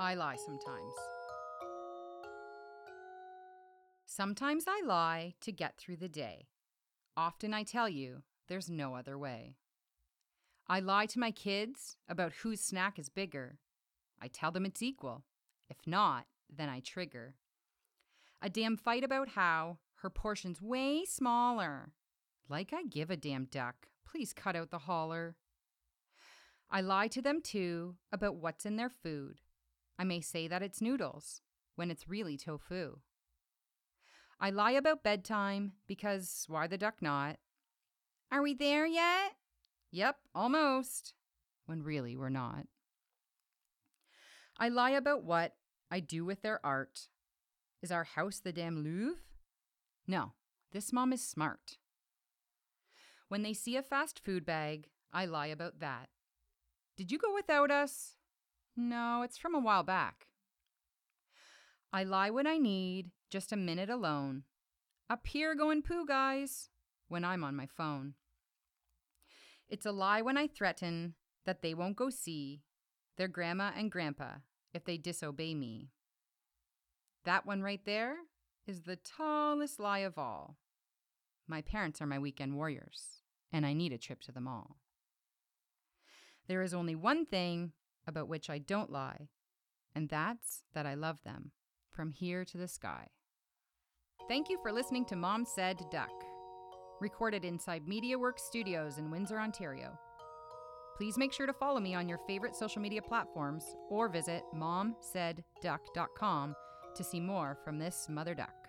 I lie sometimes. Sometimes I lie to get through the day. Often I tell you there's no other way. I lie to my kids about whose snack is bigger. I tell them it's equal. If not, then I trigger. A damn fight about how her portion's way smaller. Like I give a damn duck. Please cut out the holler. I lie to them too about what's in their food. I may say that it's noodles when it's really tofu. I lie about bedtime because why the duck not? Are we there yet? Yep, almost. When really we're not. I lie about what I do with their art. Is our house the damn Louvre? No, this mom is smart. When they see a fast food bag, I lie about that. Did you go without us? No, it's from a while back. I lie when I need just a minute alone. Up here going poo, guys, when I'm on my phone. It's a lie when I threaten that they won't go see their grandma and grandpa if they disobey me. That one right there is the tallest lie of all. My parents are my weekend warriors, and I need a trip to the mall. There is only one thing about which I don't lie, and that's that I love them from here to the sky. Thank you for listening to Mom Said Duck, recorded inside MediaWorks Studios in Windsor, Ontario. Please make sure to follow me on your favorite social media platforms or visit momsaidduck.com to see more from this mother duck.